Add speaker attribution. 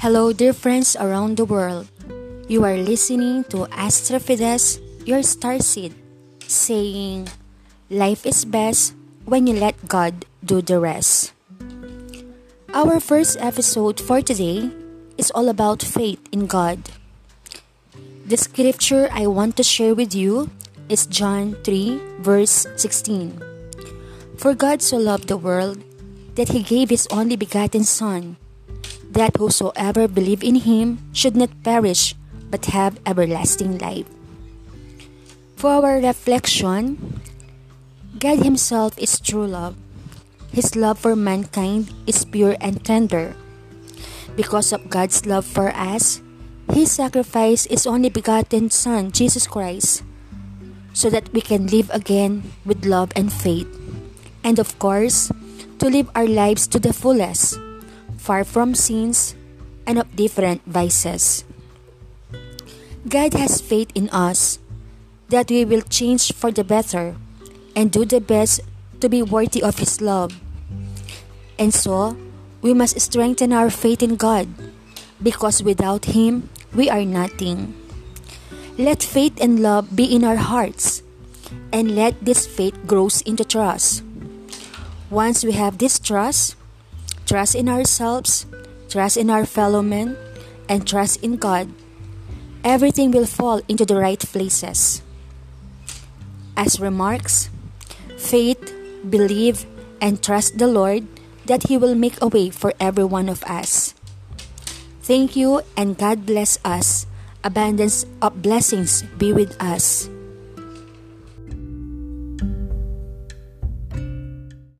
Speaker 1: Hello, dear friends around the world. You are listening to Astrofides, your star seed, saying, Life is best when you let God do the rest. Our first episode for today is all about faith in God. The scripture I want to share with you is John 3, verse 16. For God so loved the world that he gave his only begotten Son, that whosoever believe in him should not perish, but have everlasting life. For our reflection, God himself is true love. His love for mankind is pure and tender. Because of God's love for us, he sacrificed his only begotten Son, Jesus Christ, so that we can live again with love and faith. And of course, to live our lives to the fullest, far from sins and of different vices. God has faith in us that we will change for the better and do the best to be worthy of His love. And so, we must strengthen our faith in God because without Him, we are nothing. Let faith and love be in our hearts and let this faith grow into trust. Once we have this trust, trust in ourselves, trust in our fellow men, and trust in God, everything will fall into the right places. As remarks, faith, believe, and trust the Lord that He will make a way for every one of us. Thank you, and God bless us. Abundance of blessings be with us.